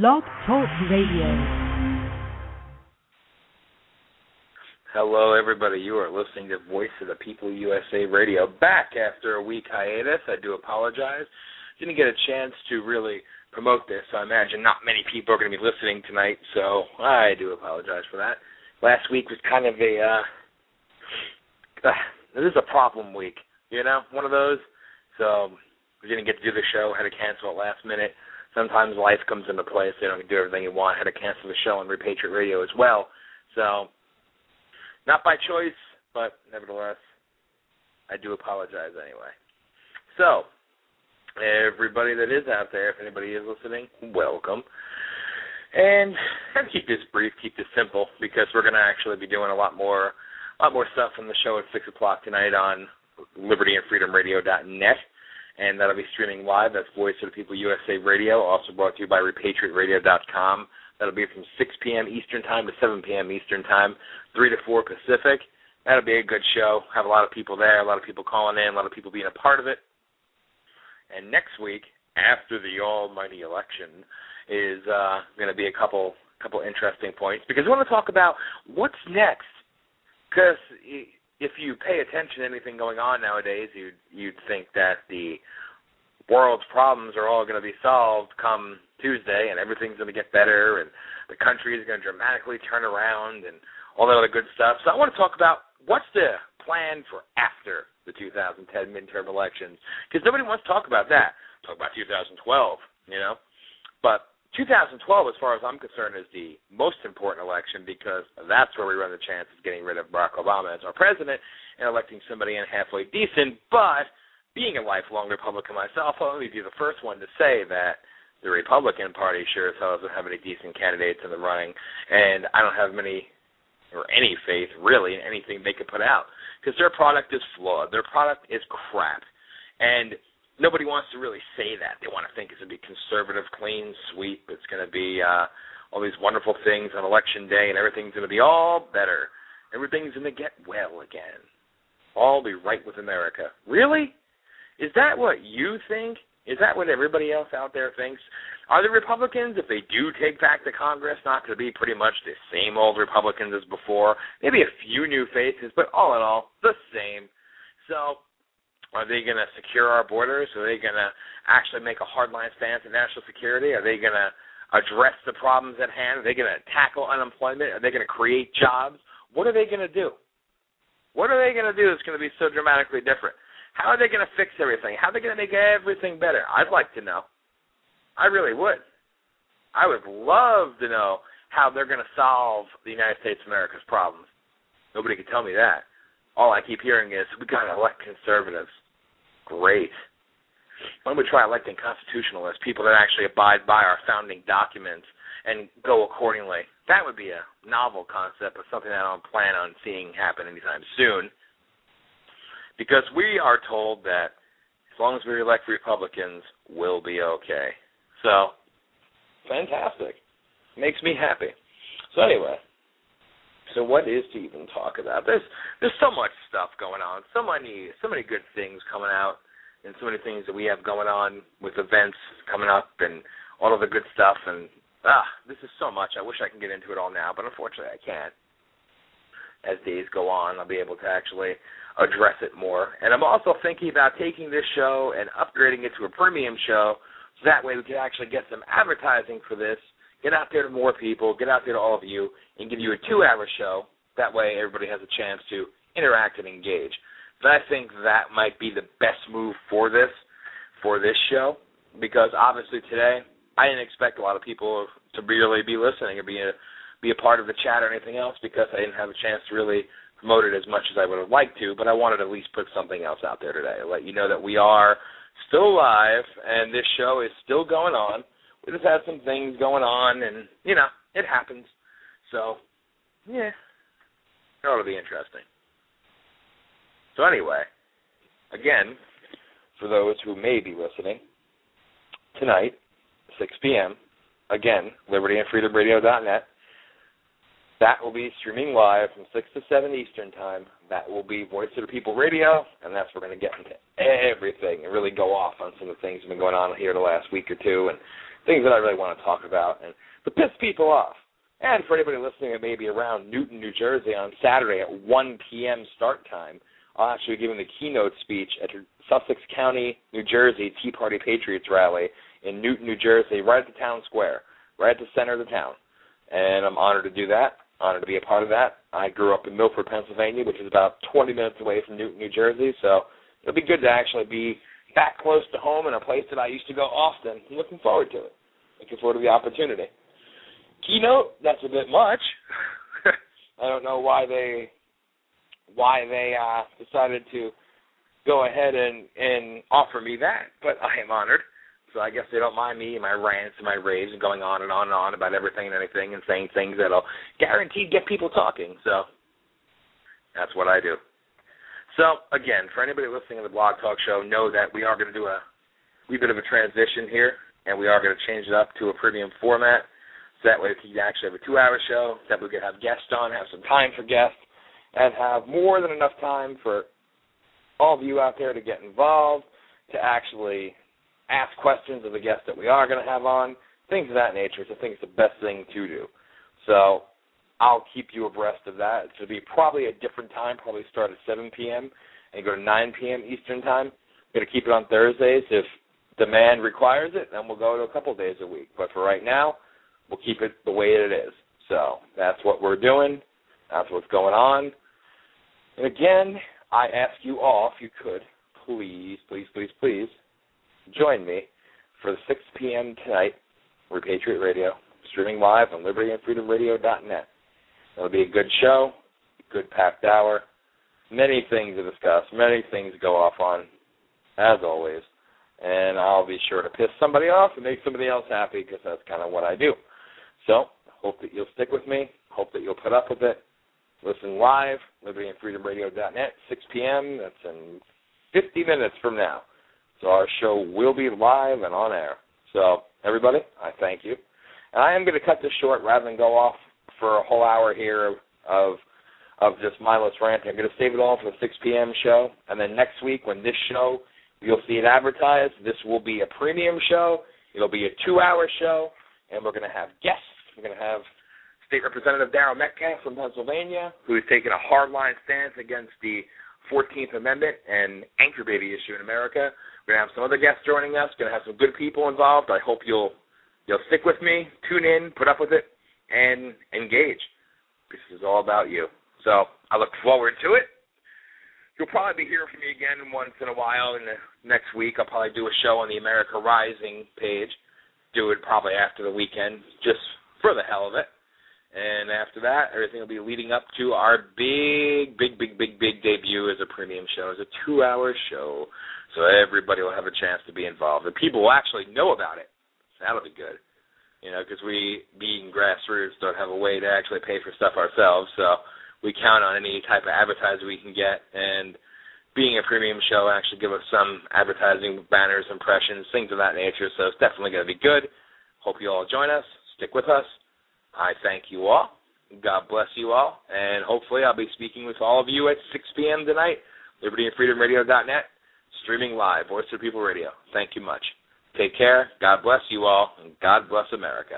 Blog Talk Radio. Hello, everybody. You are listening to Voice of the People USA Radio. Back after a week hiatus. I do apologize. Didn't get a chance to really promote this, so I imagine not many people are going to be listening tonight, so I do apologize for that. Last week was kind of a, uh, uh this is a problem week, you know, one of those. So we didn't get to do the show, had to cancel it last minute sometimes life comes into play, so you don't do everything you want. I had to cancel the show on Repatriate Radio as well. So, not by choice, but nevertheless, I do apologize anyway. So, everybody that is out there, if anybody is listening, welcome. And keep this brief, keep this simple, because we're going to actually be doing a lot more, a lot more stuff on the show at six o'clock tonight on LibertyAndFreedomRadio.net and that'll be streaming live. That's Voice of the People USA Radio, also brought to you by RepatriateRadio.com. That'll be from 6 p.m. Eastern Time to 7 p.m. Eastern Time, 3 to 4 Pacific. That'll be a good show. Have a lot of people there, a lot of people calling in, a lot of people being a part of it. And next week, after the almighty election, is uh, going to be a couple couple interesting points because we want to talk about what's next. Because if you pay attention to anything going on nowadays, you'd you'd think that the world's problems are all going to be solved come Tuesday, and everything's going to get better, and the country is going to dramatically turn around, and all that other good stuff. So I want to talk about what's the plan for after the 2010 midterm elections, because nobody wants to talk about that. Talk about 2012, you know, but 2012, as far as I'm concerned, is the most important election because that's where we run the chance of getting rid of Barack Obama as our president and electing somebody in halfway decent. But being a lifelong Republican myself, I'll only be the first one to say that the Republican Party sure as hell doesn't have any decent candidates in the running, and I don't have many or any faith really in anything they could put out because their product is flawed. Their product is crap, and nobody wants to really say that. They want to think it's going to be conservative, clean sweep. It's going to be uh, all these wonderful things on election day, and everything's going to be all better. Everything's going to get well again. All be right with America. Really? Is that what you think? Is that what everybody else out there thinks? Are the Republicans, if they do take back the Congress, not going to be pretty much the same old Republicans as before? Maybe a few new faces, but all in all, the same. So are they going to secure our borders? Are they going to actually make a hardline stance on national security? Are they going to address the problems at hand? Are they going to tackle unemployment? Are they going to create jobs? What are they going to do? What are they going to do that's going to be so dramatically different? How are they going to fix everything? How are they going to make everything better? I'd like to know. I really would. I would love to know how they're going to solve the United States of America's problems. Nobody can tell me that. All I keep hearing is we got to elect conservatives. Great. Don't we try electing constitutionalists, people that actually abide by our founding documents and go accordingly? That would be a novel concept, but something that I don't plan on seeing happen anytime soon. Because we are told that as long as we elect Republicans, we'll be okay. So, fantastic. Makes me happy. So anyway, so what is to even talk about? There's there's so much stuff going on, so many so many good things coming out, and so many things that we have going on with events coming up and all of the good stuff. And ah, this is so much. I wish I can get into it all now, but unfortunately I can't. As days go on, I'll be able to actually address it more. And I'm also thinking about taking this show and upgrading it to a premium show, so that way we can actually get some advertising for this get out there to more people, get out there to all of you, and give you a two hour show. That way everybody has a chance to interact and engage. But I think that might be the best move for this for this show because obviously today I didn't expect a lot of people to really be listening or be a be a part of the chat or anything else because I didn't have a chance to really promote it as much as I would have liked to, but I wanted to at least put something else out there today. Let you know that we are still live and this show is still going on we just had some things going on, and you know, it happens. So, yeah, it ought to be interesting. So anyway, again, for those who may be listening, tonight, 6 p.m., again, libertyandfreedomradio.net. That will be streaming live from 6 to 7 Eastern Time. That will be Voice of the People Radio, and that's where we're going to get into everything and really go off on some of the things that have been going on here the last week or two and things that I really want to talk about and to piss people off. And for anybody listening that may be around Newton, New Jersey on Saturday at 1 p.m. start time, I'll actually be giving the keynote speech at Sussex County, New Jersey Tea Party Patriots rally in Newton, New Jersey, right at the town square, right at the center of the town. And I'm honored to do that, honored to be a part of that. I grew up in Milford, Pennsylvania, which is about 20 minutes away from Newton, New Jersey, so it'll be good to actually be back close to home in a place that I used to go often. I'm looking forward to it. Looking forward to the opportunity. Keynote, that's a bit much. I don't know why they why they uh decided to go ahead and and offer me that, but I am honored. So I guess they don't mind me and my rants and my raves and going on and on and on about everything and anything and saying things that'll guaranteed get people talking. So that's what I do. So again, for anybody listening to the Blog Talk Show, know that we are going to do a wee bit of a transition here, and we are going to change it up to a premium format. So that way we can actually have a two-hour show. That we can have guests on, have some time for guests, and have more than enough time for all of you out there to get involved, to actually ask questions of the guests that we are going to have on, things of that nature. So I think it's the best thing to do. So I'll keep you abreast of that. It'll be probably a different time, probably start at 7 p.m. and go to 9 p.m. Eastern time. I'm going to keep it on Thursdays. If demand requires it, then we'll go to a couple days a week. But for right now, we'll keep it the way it is. So that's what we're doing. That's what's going on. And again, I ask you all, if you could, please, please, please, please, join me for the 6 p.m. tonight, Repatriate Radio, streaming live on libertyandfreedomradio.net. It'll be a good show, good packed hour, many things to discuss, many things to go off on, as always. And I'll be sure to piss somebody off and make somebody else happy because that's kind of what I do. So, hope that you'll stick with me. Hope that you'll put up with it. Listen live, libertyandfreedomradio.net, 6 p.m. That's in 50 minutes from now. So our show will be live and on air. So everybody, I thank you. And I am going to cut this short rather than go off for a whole hour here of of just mindless ranting. I'm going to save it all for the 6 p.m. show, and then next week when this show you'll see it advertised. This will be a premium show. It'll be a two-hour show, and we're going to have guests. We're going to have State Representative Daryl Metcalfe from Pennsylvania, who has taken a hardline stance against the 14th Amendment and anchor baby issue in America. We're gonna have some other guests joining us. Gonna have some good people involved. I hope you'll you'll stick with me, tune in, put up with it, and engage. This is all about you. So I look forward to it. You'll probably be hearing from me again once in a while. In the next week, I'll probably do a show on the America Rising page. Do it probably after the weekend, just for the hell of it. And after that, everything will be leading up to our big, big, big, big, big debut as a premium show, as a two-hour show. So everybody will have a chance to be involved, and people will actually know about it. That'll be good, you know, because we, being grassroots, don't have a way to actually pay for stuff ourselves. So we count on any type of advertising we can get, and being a premium show actually give us some advertising banners, impressions, things of that nature. So it's definitely going to be good. Hope you all join us. Stick with us. I thank you all. God bless you all. And hopefully I'll be speaking with all of you at 6 p.m. tonight, libertyandfreedomradio.net, streaming live, Voice of People Radio. Thank you much. Take care. God bless you all, and God bless America.